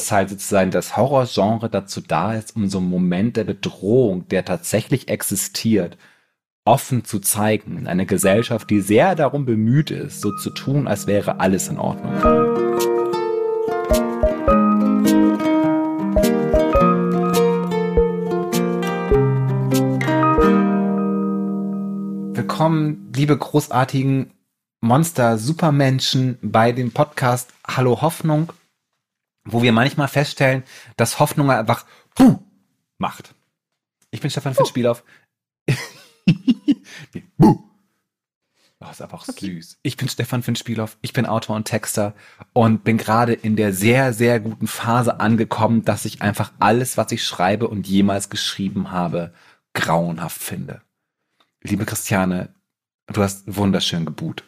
dass halt sozusagen das Horrorgenre dazu da ist, um so einen Moment der Bedrohung, der tatsächlich existiert, offen zu zeigen. In einer Gesellschaft, die sehr darum bemüht ist, so zu tun, als wäre alles in Ordnung. Willkommen, liebe großartigen Monster, Supermenschen bei dem Podcast Hallo Hoffnung, wo wir manchmal feststellen, dass Hoffnung einfach Puh macht. Ich bin Stefan Fitzspielhoff. Buh. Oh, ist einfach okay. süß. Ich bin Stefan Finspielhoff, ich bin Autor und Texter und bin gerade in der sehr, sehr guten Phase angekommen, dass ich einfach alles, was ich schreibe und jemals geschrieben habe, grauenhaft finde. Liebe Christiane, du hast wunderschön gebuht.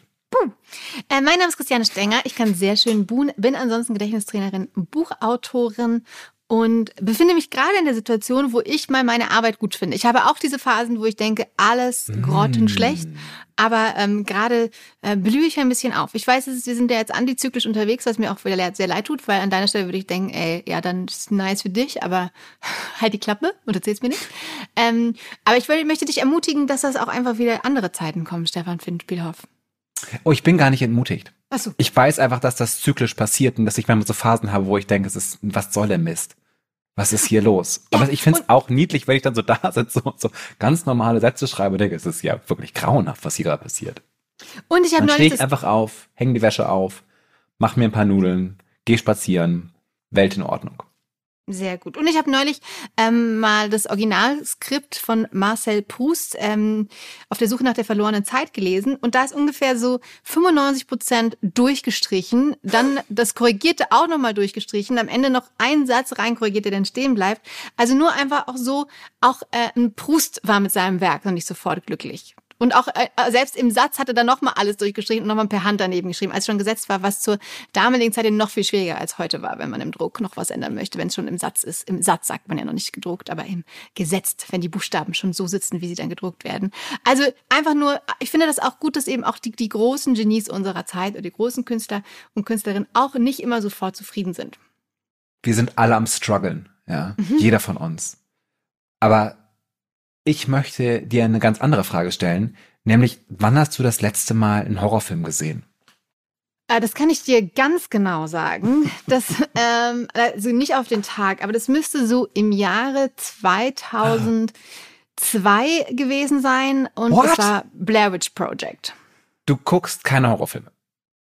Äh, mein Name ist Christiane Stenger. Ich kann sehr schön buhen, bin ansonsten Gedächtnistrainerin, Buchautorin und befinde mich gerade in der Situation, wo ich mal meine Arbeit gut finde. Ich habe auch diese Phasen, wo ich denke, alles grottenschlecht, mm. aber ähm, gerade äh, blühe ich ein bisschen auf. Ich weiß, wir sind ja jetzt antizyklisch unterwegs, was mir auch wieder sehr leid tut, weil an deiner Stelle würde ich denken, ey, ja, dann ist nice für dich, aber halt die Klappe und erzähl's mir nicht. Ähm, aber ich würde, möchte dich ermutigen, dass das auch einfach wieder andere Zeiten kommen, Stefan Finn-Spielhoff. Oh, ich bin gar nicht entmutigt. Ach so. Ich weiß einfach, dass das zyklisch passiert und dass ich manchmal so Phasen habe, wo ich denke, es ist, was soll der Mist? was ist hier los? Aber ich finde es auch niedlich, wenn ich dann so da sitze und so ganz normale Sätze schreibe und denke, es ist ja wirklich grauenhaft, was hier gerade passiert. Und ich habe neulich. Stehe ich einfach auf, hänge die Wäsche auf, mach mir ein paar Nudeln, geh spazieren, Welt in Ordnung. Sehr gut. Und ich habe neulich ähm, mal das Originalskript von Marcel Proust ähm, auf der Suche nach der verlorenen Zeit gelesen. Und da ist ungefähr so 95 Prozent durchgestrichen. Dann das Korrigierte auch nochmal durchgestrichen. Am Ende noch ein Satz reinkorrigiert, der dann stehen bleibt. Also nur einfach auch so, auch äh, ein Proust war mit seinem Werk noch nicht sofort glücklich. Und auch äh, äh, selbst im Satz hatte er nochmal alles durchgeschrieben und nochmal per Hand daneben geschrieben, als schon gesetzt war, was zur damaligen Zeit noch viel schwieriger als heute war, wenn man im Druck noch was ändern möchte, wenn es schon im Satz ist. Im Satz sagt man ja noch nicht gedruckt, aber im gesetzt, wenn die Buchstaben schon so sitzen, wie sie dann gedruckt werden. Also einfach nur, ich finde das auch gut, dass eben auch die, die großen Genies unserer Zeit oder die großen Künstler und Künstlerinnen auch nicht immer sofort zufrieden sind. Wir sind alle am struggeln, ja, mhm. jeder von uns. Aber ich möchte dir eine ganz andere Frage stellen, nämlich wann hast du das letzte Mal einen Horrorfilm gesehen? Äh, das kann ich dir ganz genau sagen. Das, ähm, also nicht auf den Tag, aber das müsste so im Jahre 2002 gewesen sein und What? es war Blair Witch Project. Du guckst keine Horrorfilme?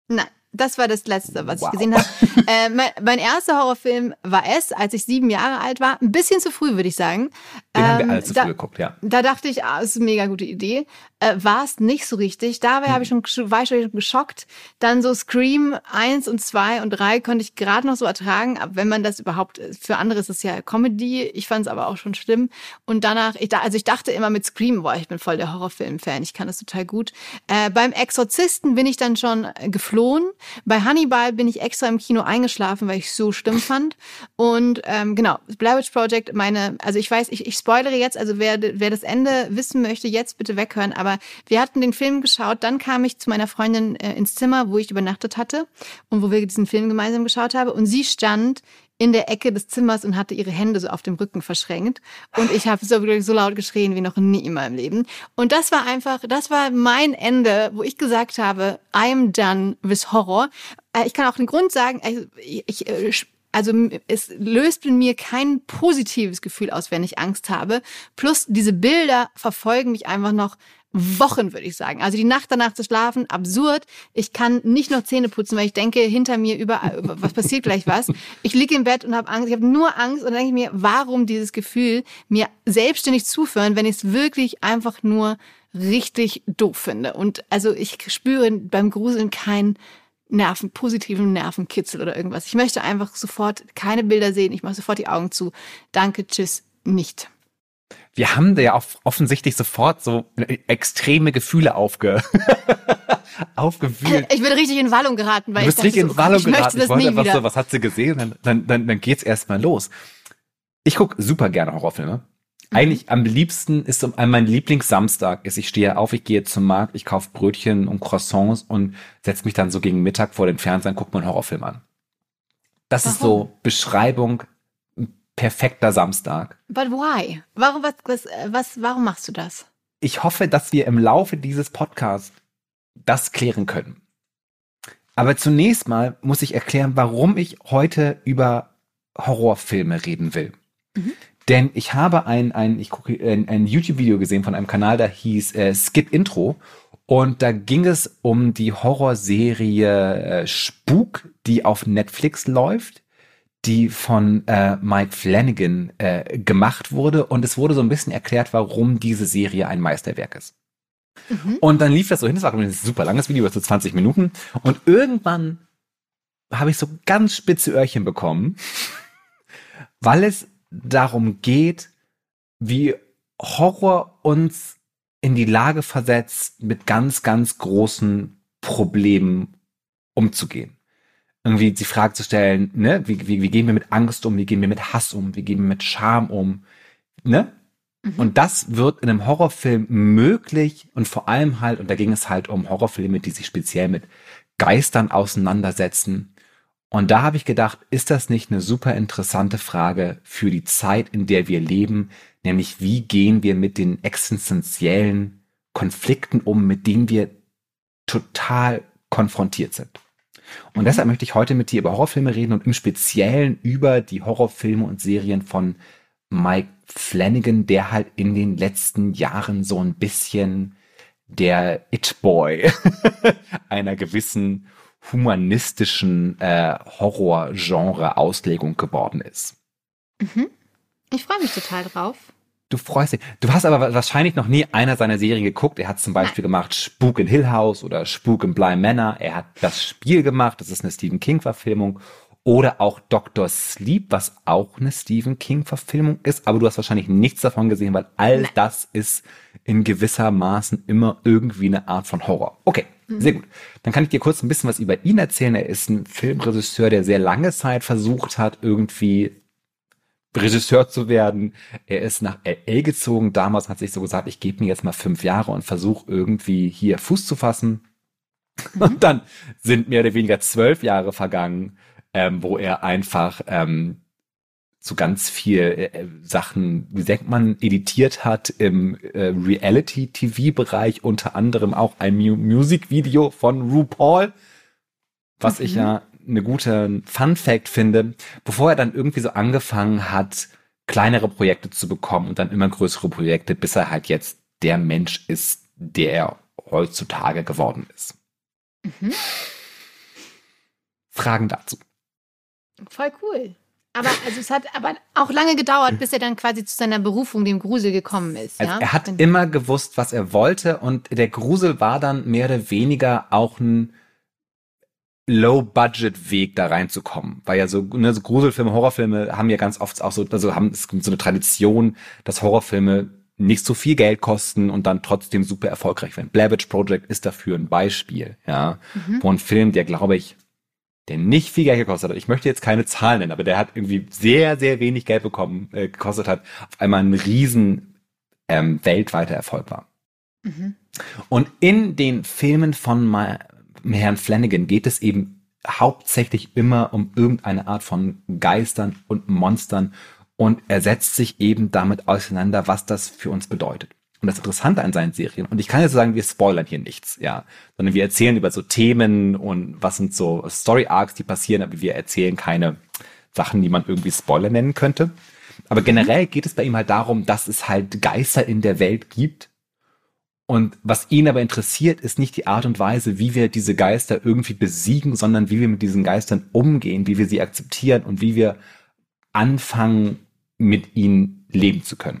Nein. Das war das Letzte, was wow. ich gesehen habe. äh, mein, mein, erster Horrorfilm war es, als ich sieben Jahre alt war. Ein bisschen zu früh, würde ich sagen. Den ähm, haben wir ähm, alle zu da, früh geguckt, ja. Da dachte ich, ah, ist eine mega gute Idee. Äh, war es nicht so richtig. Da war, hm. ich schon, war ich schon geschockt. Dann so Scream 1 und 2 und 3 konnte ich gerade noch so ertragen. Aber wenn man das überhaupt, für andere ist es ja Comedy. Ich fand es aber auch schon schlimm. Und danach, ich, also ich dachte immer mit Scream, boah, ich bin voll der Horrorfilm-Fan. Ich kann das total gut. Äh, beim Exorzisten bin ich dann schon geflohen. Bei Hannibal bin ich extra im Kino eingeschlafen, weil ich so schlimm fand. Und ähm, genau, Blair Witch Project, meine, also ich weiß, ich, ich spoilere jetzt, also wer, wer das Ende wissen möchte, jetzt bitte weghören. Aber wir hatten den Film geschaut, dann kam ich zu meiner Freundin äh, ins Zimmer, wo ich übernachtet hatte und wo wir diesen Film gemeinsam geschaut haben. Und sie stand in der Ecke des Zimmers und hatte ihre Hände so auf dem Rücken verschränkt. Und ich habe so, so laut geschrien wie noch nie in meinem Leben. Und das war einfach, das war mein Ende, wo ich gesagt habe, I'm done with Horror. Äh, ich kann auch den Grund sagen, also ich, ich äh, also es löst in mir kein positives Gefühl aus, wenn ich Angst habe. Plus diese Bilder verfolgen mich einfach noch Wochen, würde ich sagen. Also die Nacht danach zu schlafen, absurd. Ich kann nicht noch Zähne putzen, weil ich denke, hinter mir überall, was passiert gleich was. Ich liege im Bett und habe Angst. Ich habe nur Angst und dann denke ich mir, warum dieses Gefühl mir selbstständig zuführen, wenn ich es wirklich einfach nur richtig doof finde. Und also ich spüre beim Gruseln keinen Nerven, positiven Nervenkitzel oder irgendwas. Ich möchte einfach sofort keine Bilder sehen. Ich mache sofort die Augen zu. Danke, tschüss, nicht wir haben da ja auch offensichtlich sofort so extreme Gefühle aufge aufgewühlt. Ich bin richtig in Wallung geraten, weil du bist ich richtig in Wallung geraten. Ich, wollte einfach wieder. so, was hat sie gesehen? Dann, dann, dann, dann geht's erstmal los. Ich guck super gerne Horrorfilme. Mhm. Eigentlich am liebsten ist mein Lieblingssamstag ist, ich stehe auf, ich gehe zum Markt, ich kaufe Brötchen und Croissants und setze mich dann so gegen Mittag vor den Fernseher und gucke mir einen Horrorfilm an. Das ist so Beschreibung perfekter Samstag. But why? Warum, was, was, was, warum machst du das? Ich hoffe, dass wir im Laufe dieses Podcasts das klären können. Aber zunächst mal muss ich erklären, warum ich heute über Horrorfilme reden will. Mhm. Denn ich habe ein, ein, ich gucke, ein, ein YouTube-Video gesehen von einem Kanal, der hieß äh, Skip Intro. Und da ging es um die Horrorserie äh, Spuk, die auf Netflix läuft, die von äh, Mike Flanagan äh, gemacht wurde. Und es wurde so ein bisschen erklärt, warum diese Serie ein Meisterwerk ist. Mhm. Und dann lief das so hin, das war ein super langes Video, so 20 Minuten. Und irgendwann habe ich so ganz spitze Öhrchen bekommen, weil es darum geht, wie Horror uns in die Lage versetzt, mit ganz, ganz großen Problemen umzugehen. Irgendwie die Frage zu stellen, ne, wie, wie, wie gehen wir mit Angst um, wie gehen wir mit Hass um, wie gehen wir mit Scham um, ne? Mhm. Und das wird in einem Horrorfilm möglich und vor allem halt, und da ging es halt um Horrorfilme, die sich speziell mit Geistern auseinandersetzen. Und da habe ich gedacht, ist das nicht eine super interessante Frage für die Zeit, in der wir leben, nämlich wie gehen wir mit den existenziellen Konflikten um, mit denen wir total konfrontiert sind. Und mhm. deshalb möchte ich heute mit dir über Horrorfilme reden und im Speziellen über die Horrorfilme und Serien von Mike Flanagan, der halt in den letzten Jahren so ein bisschen der It-Boy einer gewissen humanistischen äh, Horror-Genre-Auslegung geworden ist. Mhm. Ich freue mich total drauf. Du freust dich. Du hast aber wahrscheinlich noch nie einer seiner Serien geguckt. Er hat zum Beispiel gemacht Spuk in Hill House oder Spuk in Bly Manor. Er hat das Spiel gemacht. Das ist eine Stephen King-Verfilmung. Oder auch Dr. Sleep, was auch eine Stephen King-Verfilmung ist. Aber du hast wahrscheinlich nichts davon gesehen, weil all Nein. das ist in gewisser Maßen immer irgendwie eine Art von Horror. Okay, mhm. sehr gut. Dann kann ich dir kurz ein bisschen was über ihn erzählen. Er ist ein Filmregisseur, der sehr lange Zeit versucht hat, irgendwie Regisseur zu werden. Er ist nach LA gezogen. Damals hat sich so gesagt, ich gebe mir jetzt mal fünf Jahre und versuche irgendwie hier Fuß zu fassen. Mhm. Und dann sind mehr oder weniger zwölf Jahre vergangen ähm, wo er einfach ähm, so ganz viel äh, äh, Sachen, wie sagt man, editiert hat im äh, Reality-TV-Bereich, unter anderem auch ein Mu Musikvideo von RuPaul, was mhm. ich ja eine gute Fun-Fact finde, bevor er dann irgendwie so angefangen hat, kleinere Projekte zu bekommen und dann immer größere Projekte, bis er halt jetzt der Mensch ist, der er heutzutage geworden ist. Mhm. Fragen dazu. Voll cool. Aber also es hat aber auch lange gedauert, bis er dann quasi zu seiner Berufung, dem Grusel, gekommen ist. Also Er hat immer gewusst, was er wollte, und der Grusel war dann mehr oder weniger auch ein Low-Budget-Weg da reinzukommen. Weil ja so, ne, so Gruselfilme, Horrorfilme haben ja ganz oft auch so, also haben es so eine Tradition, dass Horrorfilme nicht so viel Geld kosten und dann trotzdem super erfolgreich werden. Blair Witch Project ist dafür ein Beispiel, ja, mhm. wo ein Film, der glaube ich der nicht viel Geld gekostet hat. Ich möchte jetzt keine Zahlen nennen, aber der hat irgendwie sehr, sehr wenig Geld bekommen, äh, gekostet hat, auf einmal ein riesen ähm, weltweiter Erfolg war. Mhm. Und in den Filmen von Ma Herrn Flanagan geht es eben hauptsächlich immer um irgendeine Art von Geistern und Monstern und er setzt sich eben damit auseinander, was das für uns bedeutet. Und das Interessante an seinen Serien, und ich kann jetzt sagen, wir spoilern hier nichts, ja, sondern wir erzählen über so Themen und was sind so Story Arcs, die passieren, aber wir erzählen keine Sachen, die man irgendwie Spoiler nennen könnte. Aber generell geht es bei ihm halt darum, dass es halt Geister in der Welt gibt. Und was ihn aber interessiert, ist nicht die Art und Weise, wie wir diese Geister irgendwie besiegen, sondern wie wir mit diesen Geistern umgehen, wie wir sie akzeptieren und wie wir anfangen, mit ihnen leben zu können.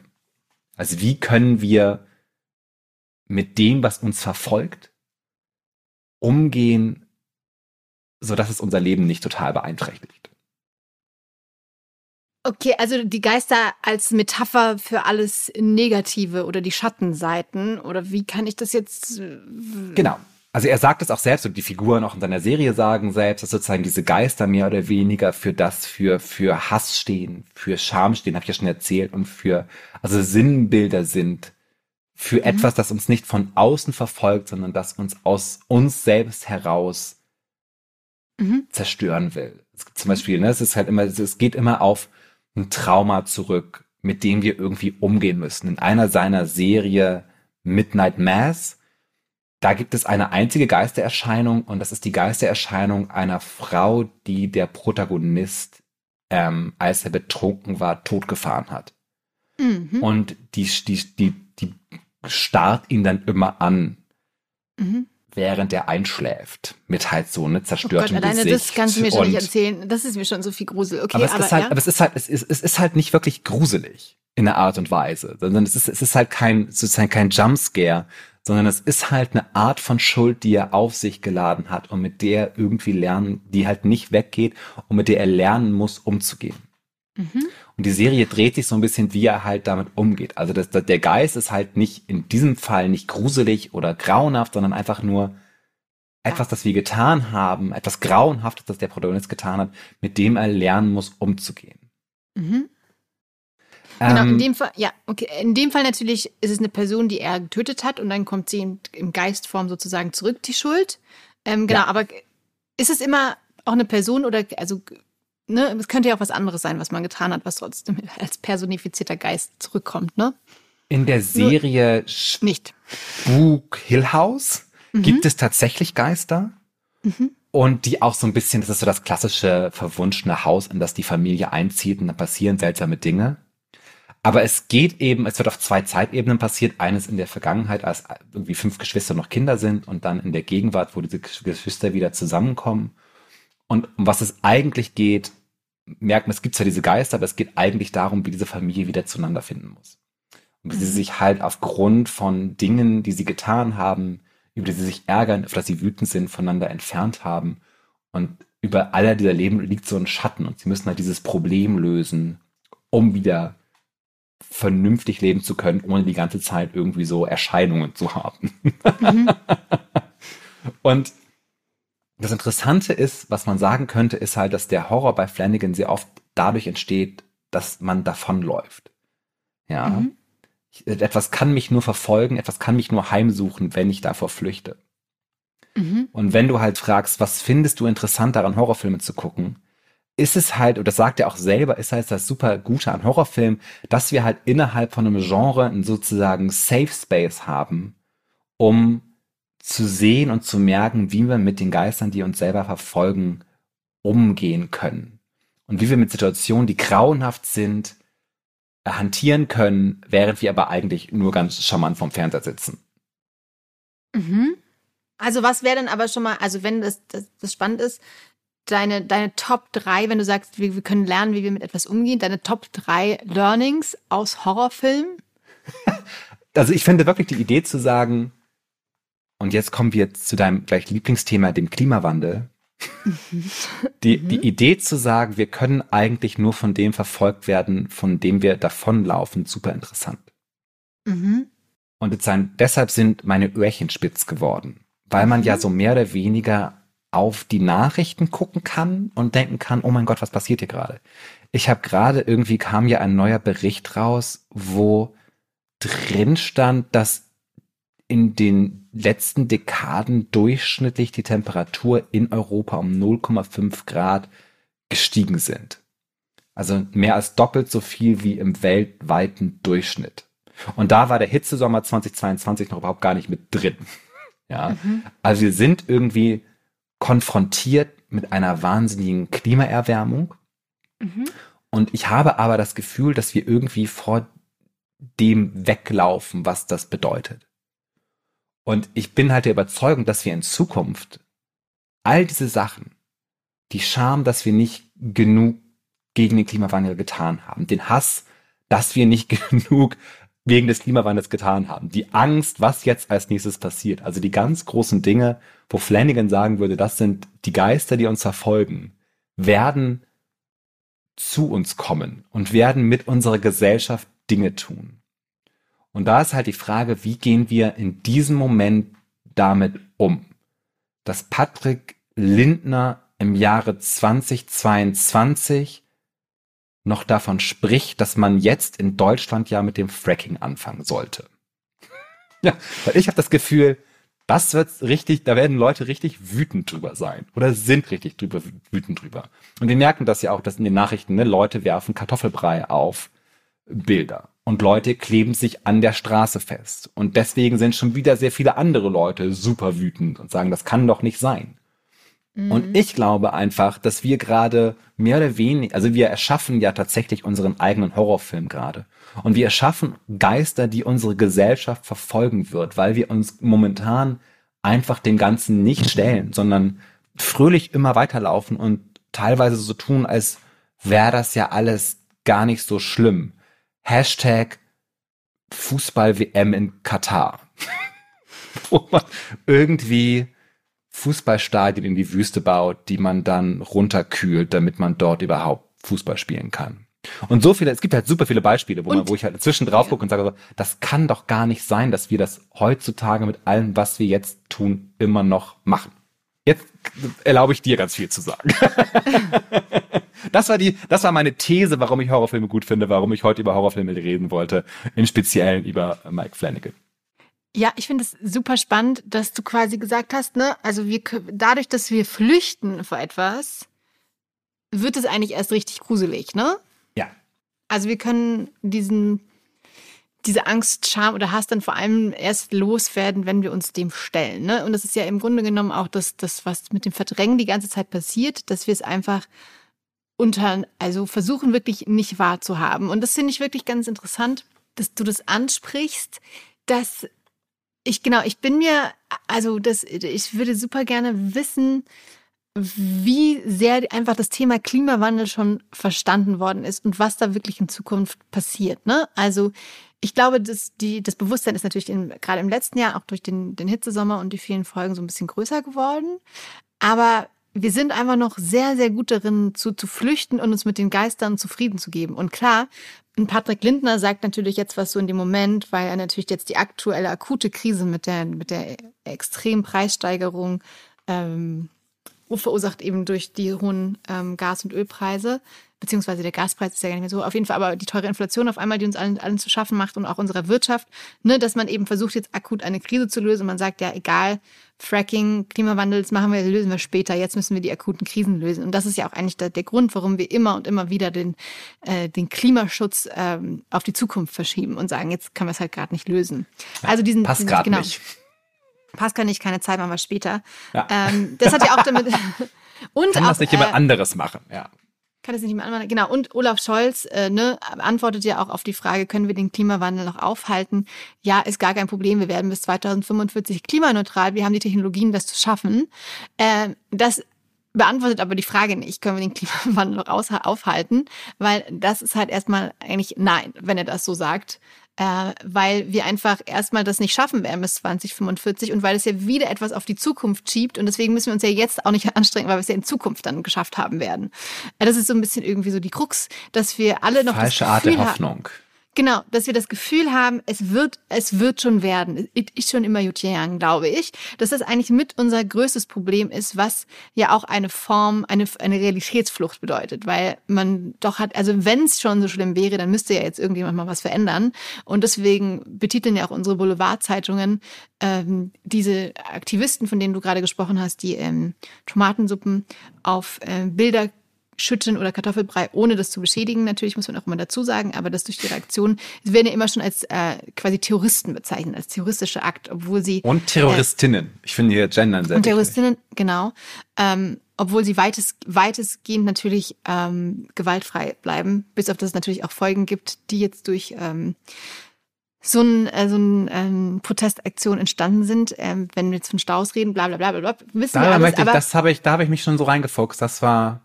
Also wie können wir mit dem, was uns verfolgt, umgehen, so dass es unser Leben nicht total beeinträchtigt? Okay, also die Geister als Metapher für alles Negative oder die Schattenseiten oder wie kann ich das jetzt? Äh, genau. Also er sagt es auch selbst und die Figuren auch in seiner Serie sagen selbst, dass sozusagen diese Geister mehr oder weniger für das, für, für Hass stehen, für Scham stehen, habe ich ja schon erzählt, und für, also Sinnbilder sind für mhm. etwas, das uns nicht von außen verfolgt, sondern das uns aus uns selbst heraus mhm. zerstören will. Zum Beispiel, ne, es ist halt immer, es geht immer auf ein Trauma zurück, mit dem wir irgendwie umgehen müssen. In einer seiner Serie Midnight Mass, da gibt es eine einzige Geistererscheinung und das ist die Geistererscheinung einer Frau, die der Protagonist, ähm, als er betrunken war, totgefahren hat. Mhm. Und die, die, die, die starrt ihn dann immer an. Mhm während er einschläft. Mit halt so ne zerstörtem oh Gott, alleine Gesicht. das kannst du mir schon nicht erzählen. Das ist mir schon so viel Grusel. Okay, aber es aber, ist halt, ja? aber es ist halt, es ist, es ist halt nicht wirklich gruselig in der Art und Weise, sondern es ist, es ist halt kein, sozusagen kein Jumpscare, sondern es ist halt eine Art von Schuld, die er auf sich geladen hat und mit der er irgendwie lernen, die halt nicht weggeht und mit der er lernen muss, umzugehen. Mhm. Und die Serie dreht sich so ein bisschen, wie er halt damit umgeht. Also das, das, der Geist ist halt nicht in diesem Fall nicht gruselig oder grauenhaft, sondern einfach nur etwas, das wir getan haben, etwas Grauenhaftes, das der Protagonist getan hat, mit dem er lernen muss, umzugehen. Mhm. Genau, in ähm, dem Fall, ja, okay. In dem Fall natürlich ist es eine Person, die er getötet hat und dann kommt sie in, in Geistform sozusagen zurück, die Schuld. Ähm, genau, ja. aber ist es immer auch eine Person oder, also ne, es könnte ja auch was anderes sein, was man getan hat, was trotzdem als personifizierter Geist zurückkommt, ne? In der Serie Nur nicht. Spook Hill House mhm. gibt es tatsächlich Geister. Mhm. Und die auch so ein bisschen, das ist so das klassische verwunschene Haus, in das die Familie einzieht und dann passieren seltsame Dinge. Aber es geht eben, es wird auf zwei Zeitebenen passiert. Eines in der Vergangenheit, als irgendwie fünf Geschwister noch Kinder sind und dann in der Gegenwart, wo diese Geschwister wieder zusammenkommen. Und um was es eigentlich geht, merkt man, es gibt zwar diese Geister, aber es geht eigentlich darum, wie diese Familie wieder zueinander finden muss. Und wie sie mhm. sich halt aufgrund von Dingen, die sie getan haben, über die sie sich ärgern, auf dass sie wütend sind, voneinander entfernt haben. Und über aller dieser Leben liegt so ein Schatten und sie müssen halt dieses Problem lösen, um wieder vernünftig leben zu können, ohne die ganze Zeit irgendwie so Erscheinungen zu haben. Mhm. und das Interessante ist, was man sagen könnte, ist halt, dass der Horror bei Flanagan sehr oft dadurch entsteht, dass man davonläuft. Ja. Mhm. Etwas kann mich nur verfolgen, etwas kann mich nur heimsuchen, wenn ich davor flüchte. Mhm. Und wenn du halt fragst, was findest du interessant daran, Horrorfilme zu gucken, ist es halt, und das sagt er auch selber, ist halt das super Gute an Horrorfilmen, dass wir halt innerhalb von einem Genre einen sozusagen Safe Space haben, um zu sehen und zu merken, wie wir mit den Geistern, die uns selber verfolgen, umgehen können. Und wie wir mit Situationen, die grauenhaft sind, hantieren können, während wir aber eigentlich nur ganz charmant vom Fernseher sitzen. Mhm. Also was wäre denn aber schon mal, also wenn das, das, das spannend ist, deine, deine Top 3, wenn du sagst, wir, wir können lernen, wie wir mit etwas umgehen, deine Top 3 Learnings aus Horrorfilmen? Also ich finde wirklich die Idee zu sagen, und jetzt kommen wir zu deinem gleich Lieblingsthema, dem Klimawandel. die, die mhm. Idee zu sagen, wir können eigentlich nur von dem verfolgt werden, von dem wir davonlaufen, super interessant. Mhm. Und deshalb sind meine Öhrchen spitz geworden, weil man mhm. ja so mehr oder weniger auf die Nachrichten gucken kann und denken kann, oh mein Gott, was passiert hier gerade? Ich habe gerade irgendwie kam ja ein neuer Bericht raus, wo drin stand, dass in den letzten Dekaden durchschnittlich die Temperatur in Europa um 0,5 Grad gestiegen sind. Also mehr als doppelt so viel wie im weltweiten Durchschnitt. Und da war der Hitzesommer 2022 noch überhaupt gar nicht mit drin. Ja, mhm. also wir sind irgendwie konfrontiert mit einer wahnsinnigen Klimaerwärmung. Mhm. Und ich habe aber das Gefühl, dass wir irgendwie vor dem weglaufen, was das bedeutet. Und ich bin halt der Überzeugung, dass wir in Zukunft all diese Sachen, die Scham, dass wir nicht genug gegen den Klimawandel getan haben, den Hass, dass wir nicht genug wegen des Klimawandels getan haben, die Angst, was jetzt als nächstes passiert, also die ganz großen Dinge, wo Flanagan sagen würde, das sind die Geister, die uns verfolgen, werden zu uns kommen und werden mit unserer Gesellschaft Dinge tun. Und da ist halt die Frage, wie gehen wir in diesem Moment damit um? Dass Patrick Lindner im Jahre 2022 noch davon spricht, dass man jetzt in Deutschland ja mit dem Fracking anfangen sollte. ja, weil ich habe das Gefühl, Das wird richtig, da werden Leute richtig wütend drüber sein oder sind richtig drüber, wütend drüber. Und die merken das ja auch, dass in den Nachrichten ne, Leute werfen Kartoffelbrei auf Bilder und Leute kleben sich an der Straße fest. Und deswegen sind schon wieder sehr viele andere Leute super wütend und sagen, das kann doch nicht sein. Mhm. Und ich glaube einfach, dass wir gerade mehr oder weniger, also wir erschaffen ja tatsächlich unseren eigenen Horrorfilm gerade. Und wir erschaffen Geister, die unsere Gesellschaft verfolgen wird, weil wir uns momentan einfach dem Ganzen nicht stellen, sondern fröhlich immer weiterlaufen und teilweise so tun, als wäre das ja alles gar nicht so schlimm. Hashtag Fußball-WM in Katar. Wo man irgendwie Fußballstadien in die Wüste baut, die man dann runterkühlt, damit man dort überhaupt Fußball spielen kann. Und so viele, es gibt halt super viele Beispiele, wo, man, wo ich halt zwischen drauf gucke und sage, so, das kann doch gar nicht sein, dass wir das heutzutage mit allem, was wir jetzt tun, immer noch machen. Jetzt erlaube ich dir ganz viel zu sagen. das war die, das war meine These, warum ich Horrorfilme gut finde, warum ich heute über Horrorfilme reden wollte, im Speziellen über Mike Flanagan. Ja, ich finde es super spannend, dass du quasi gesagt hast, ne, also wir, dadurch, dass wir flüchten vor etwas, wird es eigentlich erst richtig gruselig, ne? Also wir können diesen, diese Angst, Scham oder Hass dann vor allem erst loswerden, wenn wir uns dem stellen. Ne? Und das ist ja im Grunde genommen auch das, das, was mit dem Verdrängen die ganze Zeit passiert, dass wir es einfach unter, also versuchen wirklich nicht wahrzuhaben. Und das finde ich wirklich ganz interessant, dass du das ansprichst, dass ich, genau, ich bin mir, also das, ich würde super gerne wissen, wie sehr einfach das Thema Klimawandel schon verstanden worden ist und was da wirklich in Zukunft passiert. Ne? Also ich glaube, dass die, das Bewusstsein ist natürlich in, gerade im letzten Jahr auch durch den, den Hitzesommer und die vielen Folgen so ein bisschen größer geworden. Aber wir sind einfach noch sehr, sehr gut darin, zu, zu flüchten und uns mit den Geistern zufrieden zu geben. Und klar, Patrick Lindner sagt natürlich jetzt was so in dem Moment, weil er natürlich jetzt die aktuelle akute Krise mit der, mit der extremen Preissteigerung ähm, verursacht eben durch die hohen ähm, Gas- und Ölpreise, beziehungsweise der Gaspreis ist ja gar nicht mehr so. Auf jeden Fall aber die teure Inflation auf einmal, die uns allen, allen zu schaffen macht und auch unserer Wirtschaft, ne, dass man eben versucht, jetzt akut eine Krise zu lösen. Man sagt ja, egal, Fracking, Klimawandel, das machen wir, lösen wir später. Jetzt müssen wir die akuten Krisen lösen. Und das ist ja auch eigentlich der, der Grund, warum wir immer und immer wieder den, äh, den Klimaschutz ähm, auf die Zukunft verschieben und sagen, jetzt können wir es halt gerade nicht lösen. Also diesen, passt gerade genau, nicht. Pascal nicht, keine Zeit, machen wir später. Ja. Ähm, das hat ja auch damit. und Kann auch, das nicht jemand äh, anderes machen, ja. Kann das nicht jemand anderes Genau. Und Olaf Scholz äh, ne, antwortet ja auch auf die Frage, können wir den Klimawandel noch aufhalten? Ja, ist gar kein Problem. Wir werden bis 2045 klimaneutral. Wir haben die Technologien, das zu schaffen. Äh, das beantwortet aber die Frage nicht, können wir den Klimawandel noch aufhalten? Weil das ist halt erstmal eigentlich nein, wenn er das so sagt äh, weil wir einfach erstmal das nicht schaffen werden bis 2045 und weil es ja wieder etwas auf die Zukunft schiebt und deswegen müssen wir uns ja jetzt auch nicht anstrengen, weil wir es ja in Zukunft dann geschafft haben werden. Äh, das ist so ein bisschen irgendwie so die Krux, dass wir alle noch falsche Art der Hoffnung. Haben, Genau, dass wir das Gefühl haben, es wird, es wird schon werden. Ist schon immer Jutjang, glaube ich. Dass das eigentlich mit unser größtes Problem ist, was ja auch eine Form, eine, eine Realitätsflucht bedeutet. Weil man doch hat, also wenn es schon so schlimm wäre, dann müsste ja jetzt irgendjemand mal was verändern. Und deswegen betiteln ja auch unsere Boulevardzeitungen ähm, diese Aktivisten, von denen du gerade gesprochen hast, die ähm, Tomatensuppen auf äh, Bilder schütten oder Kartoffelbrei, ohne das zu beschädigen. Natürlich muss man auch immer dazu sagen, aber das durch die Reaktion, sie werden ja immer schon als äh, quasi Terroristen bezeichnet, als terroristischer Akt, obwohl sie. Und Terroristinnen. Äh, ich finde hier Gendern sehr Und Terroristinnen, wichtig. genau. Ähm, obwohl sie weitest, weitestgehend natürlich ähm, gewaltfrei bleiben, bis auf dass es natürlich auch Folgen gibt, die jetzt durch ähm, so ein, äh, so ein ähm, Protestaktion entstanden sind, ähm, wenn wir jetzt von Staus reden, bla bla bla bla, wissen da wir alles, ich, das habe ich, da habe ich mich schon so reingefuchst. Das war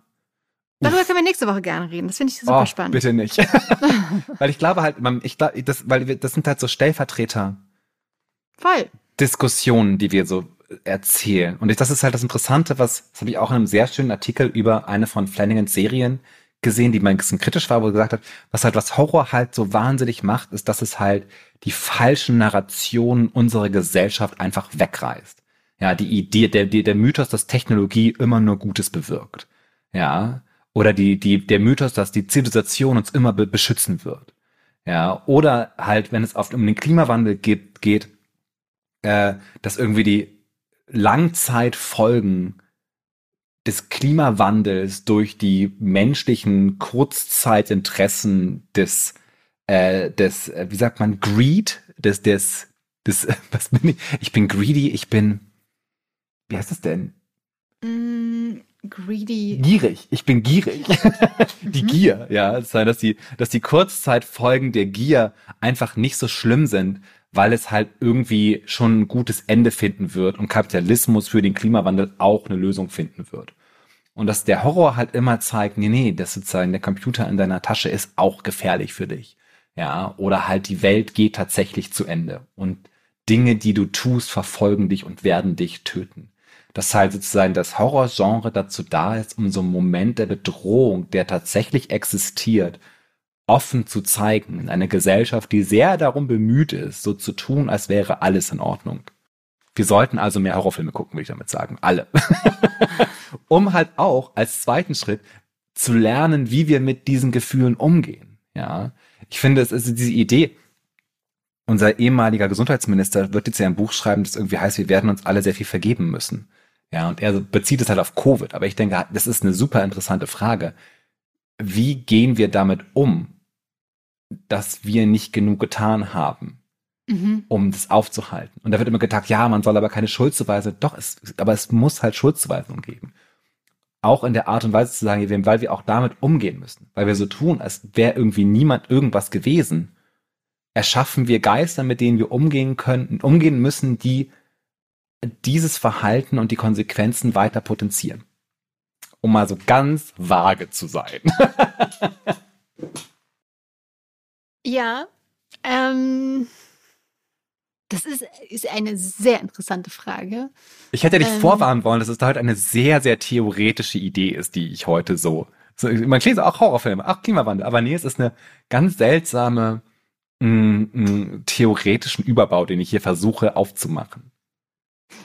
Darüber können wir nächste Woche gerne reden. Das finde ich super oh, spannend. Bitte nicht. weil ich glaube halt, ich glaube, das, weil wir, das sind halt so Stellvertreter. Voll. Diskussionen, die wir so erzählen. Und das ist halt das Interessante, was, das habe ich auch in einem sehr schönen Artikel über eine von Flanagans Serien gesehen, die mal ein bisschen kritisch war, wo er gesagt hat, was halt was Horror halt so wahnsinnig macht, ist, dass es halt die falschen Narrationen unserer Gesellschaft einfach wegreißt. Ja, die Idee, der, der Mythos, dass Technologie immer nur Gutes bewirkt. Ja, oder die, die, der Mythos, dass die Zivilisation uns immer be beschützen wird. Ja, oder halt, wenn es oft um den Klimawandel geht, geht, äh, dass irgendwie die Langzeitfolgen des Klimawandels durch die menschlichen Kurzzeitinteressen des, äh, des, äh, wie sagt man, Greed, des, des, des, was bin ich? Ich bin greedy, ich bin, wie heißt das denn? Mm, greedy. Gierig, ich bin gierig. die mhm. Gier, ja, das heißt, dass die, dass die Kurzzeitfolgen der Gier einfach nicht so schlimm sind, weil es halt irgendwie schon ein gutes Ende finden wird und Kapitalismus für den Klimawandel auch eine Lösung finden wird. Und dass der Horror halt immer zeigt, nee, nee, das sozusagen der Computer in deiner Tasche ist auch gefährlich für dich. Ja, oder halt die Welt geht tatsächlich zu Ende und Dinge, die du tust, verfolgen dich und werden dich töten. Dass halt sozusagen das Horrorgenre dazu da ist, um so einen Moment der Bedrohung, der tatsächlich existiert, offen zu zeigen in einer Gesellschaft, die sehr darum bemüht ist, so zu tun, als wäre alles in Ordnung. Wir sollten also mehr Horrorfilme gucken, würde ich damit sagen. Alle. um halt auch als zweiten Schritt zu lernen, wie wir mit diesen Gefühlen umgehen. Ja. Ich finde, es ist diese Idee, unser ehemaliger Gesundheitsminister wird jetzt ja ein Buch schreiben, das irgendwie heißt, wir werden uns alle sehr viel vergeben müssen. Ja, und er bezieht es halt auf Covid. Aber ich denke, das ist eine super interessante Frage. Wie gehen wir damit um, dass wir nicht genug getan haben? mhm. um das aufzuhalten. Und da wird immer gedacht, ja, man soll aber keine Schuldzuweisung. Doch, es, aber es muss halt Schuldzuweisungen geben. Auch in der Art und Weise zu sagen, weil wir auch damit umgehen müssen. Weil wir so tun, als wäre irgendwie niemand irgendwas gewesen, erschaffen wir Geister, mit denen wir umgehen können, umgehen müssen, die dieses Verhalten und die Konsequenzen weiter potenzieren. Um mal so ganz vage zu sein. ja, ähm, das ist, ist eine sehr interessante Frage. Ich hätte dich ähm, vorwarnen wollen, dass es da halt eine sehr, sehr theoretische Idee ist, die ich heute so. so man kriegt auch Horrorfilme, auch Klimawandel, aber nee, es ist eine ganz seltsame mh, mm, mm, theoretischen Überbau, den ich hier versuche aufzumachen.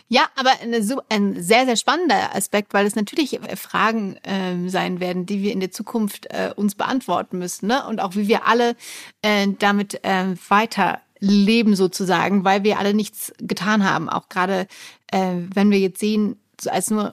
Ja, aber eine, ein sehr, sehr spannender Aspekt, weil es natürlich äh, Fragen äh, sein werden, die wir in der Zukunft äh, uns beantworten müssen. Ne? Und auch wie wir alle äh, damit äh, weiter leben sozusagen, weil wir alle nichts getan haben. Auch gerade, äh, wenn wir jetzt sehen, als nur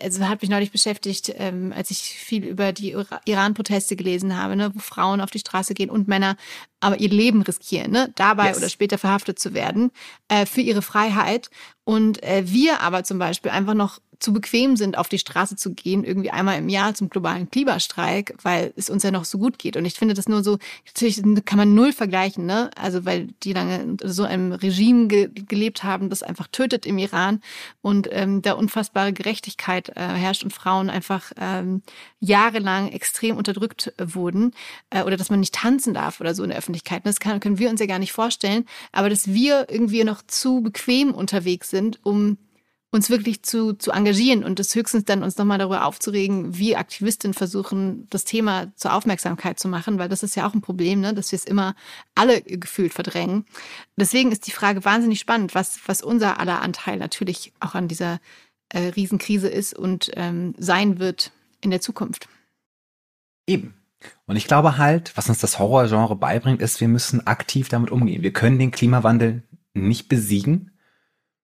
also hat mich neulich beschäftigt, ähm, als ich viel über die Iran-Proteste gelesen habe, ne, wo Frauen auf die Straße gehen und Männer aber ihr Leben riskieren, ne, dabei yes. oder später verhaftet zu werden äh, für ihre Freiheit. Und äh, wir aber zum Beispiel einfach noch zu bequem sind, auf die Straße zu gehen, irgendwie einmal im Jahr zum globalen Klimastreik, weil es uns ja noch so gut geht. Und ich finde das nur so, natürlich kann man null vergleichen, ne? Also weil die lange so einem Regime ge gelebt haben, das einfach tötet im Iran und ähm, da unfassbare Gerechtigkeit äh, herrscht und Frauen einfach ähm, jahrelang extrem unterdrückt wurden äh, oder dass man nicht tanzen darf oder so in der Öffentlichkeit. Das kann, können wir uns ja gar nicht vorstellen. Aber dass wir irgendwie noch zu bequem unterwegs sind, um uns wirklich zu, zu engagieren und das höchstens dann uns nochmal darüber aufzuregen, wie Aktivistinnen versuchen, das Thema zur Aufmerksamkeit zu machen, weil das ist ja auch ein Problem, ne, dass wir es immer alle gefühlt verdrängen. Deswegen ist die Frage wahnsinnig spannend, was, was unser aller Anteil natürlich auch an dieser äh, Riesenkrise ist und ähm, sein wird in der Zukunft. Eben. Und ich glaube halt, was uns das Horrorgenre beibringt, ist, wir müssen aktiv damit umgehen. Wir können den Klimawandel nicht besiegen,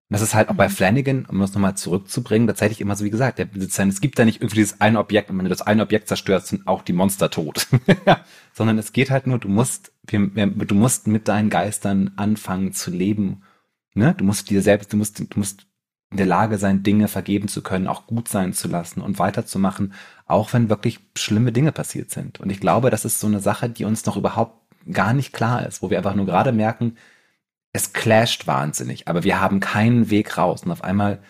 und das ist halt auch bei mhm. Flanagan, um das nochmal zurückzubringen, tatsächlich immer so wie gesagt, der Besitzer, es gibt da nicht irgendwie dieses eine Objekt, und wenn du das eine Objekt zerstörst, sind auch die Monster tot. Sondern es geht halt nur, du musst, du musst mit deinen Geistern anfangen zu leben. Ne? Du musst dir selbst, du musst, du musst in der Lage sein, Dinge vergeben zu können, auch gut sein zu lassen und weiterzumachen, auch wenn wirklich schlimme Dinge passiert sind. Und ich glaube, das ist so eine Sache, die uns noch überhaupt gar nicht klar ist, wo wir einfach nur gerade merken, es clasht wahnsinnig, aber wir haben keinen Weg raus. Und auf einmal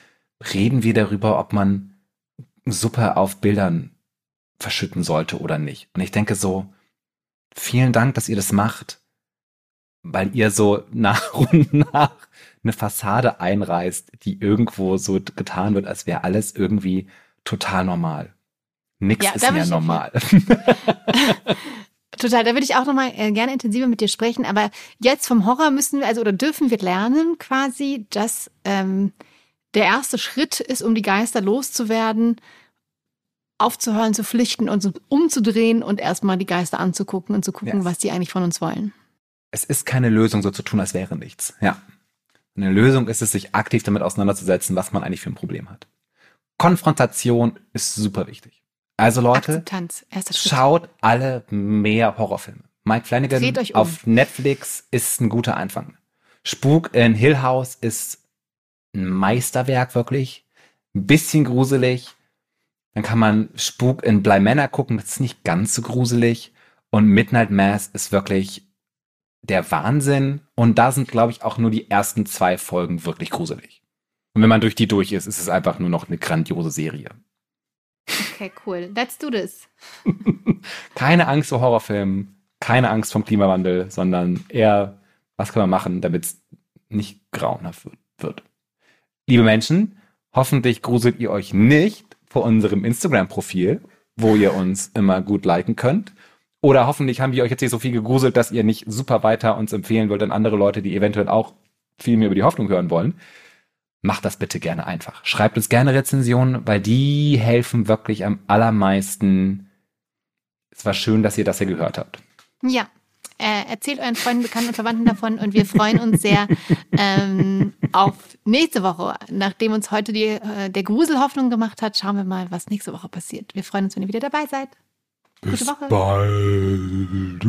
reden wir darüber, ob man Suppe auf Bildern verschütten sollte oder nicht. Und ich denke so, vielen Dank, dass ihr das macht, weil ihr so nach und nach eine Fassade einreißt, die irgendwo so getan wird, als wäre alles irgendwie total normal. Nix ja, ist mehr normal. Total, da würde ich auch nochmal äh, gerne intensiver mit dir sprechen. Aber jetzt vom Horror müssen wir, also oder dürfen wir lernen quasi, dass ähm, der erste Schritt ist, um die Geister loszuwerden, aufzuhören zu flüchten und umzudrehen und erstmal die Geister anzugucken und zu gucken, yes. was die eigentlich von uns wollen. Es ist keine Lösung, so zu tun, als wäre nichts. Ja. Eine Lösung ist es, sich aktiv damit auseinanderzusetzen, was man eigentlich für ein Problem hat. Konfrontation ist super wichtig. Also Leute, Akzeptanz, schaut alle mehr Horrorfilme. Mike Flanagan um. auf Netflix ist ein guter Anfang. Spuk in Hill House ist ein Meisterwerk wirklich. Ein bisschen gruselig. Dann kann man Spuk in Bly Manor gucken, das ist nicht ganz so gruselig. Und Midnight Mass ist wirklich der Wahnsinn. Und da sind, glaube ich, auch nur die ersten zwei Folgen wirklich gruselig. Und wenn man durch die durch ist, ist es einfach nur noch eine grandiose Serie. Okay, cool. Let's do this. Keine Angst vor Horrorfilmen, keine Angst vom Klimawandel, sondern eher, was kann man machen, damit es nicht grauenhaft wird-. Liebe Menschen, hoffentlich gruselt ihr euch nicht vor unserem Instagram-Profil, wo ihr uns immer gut liken könnt. Oder hoffentlich haben wir euch jetzt nicht so viel gegruselt, dass ihr nicht super weiter uns empfehlen wollt an andere Leute, die eventuell auch viel mehr über die Hoffnung hören wollen. Macht das bitte gerne einfach. Schreibt uns gerne Rezensionen, weil die helfen wirklich am allermeisten. Es war schön, dass ihr das hier gehört habt. Ja. Äh, erzählt euren Freunden, Bekannten und Verwandten davon und wir freuen uns sehr ähm, auf nächste Woche. Nachdem uns heute die, äh, der Grusel Hoffnung gemacht hat, schauen wir mal, was nächste Woche passiert. Wir freuen uns, wenn ihr wieder dabei seid. Gute Woche. bald.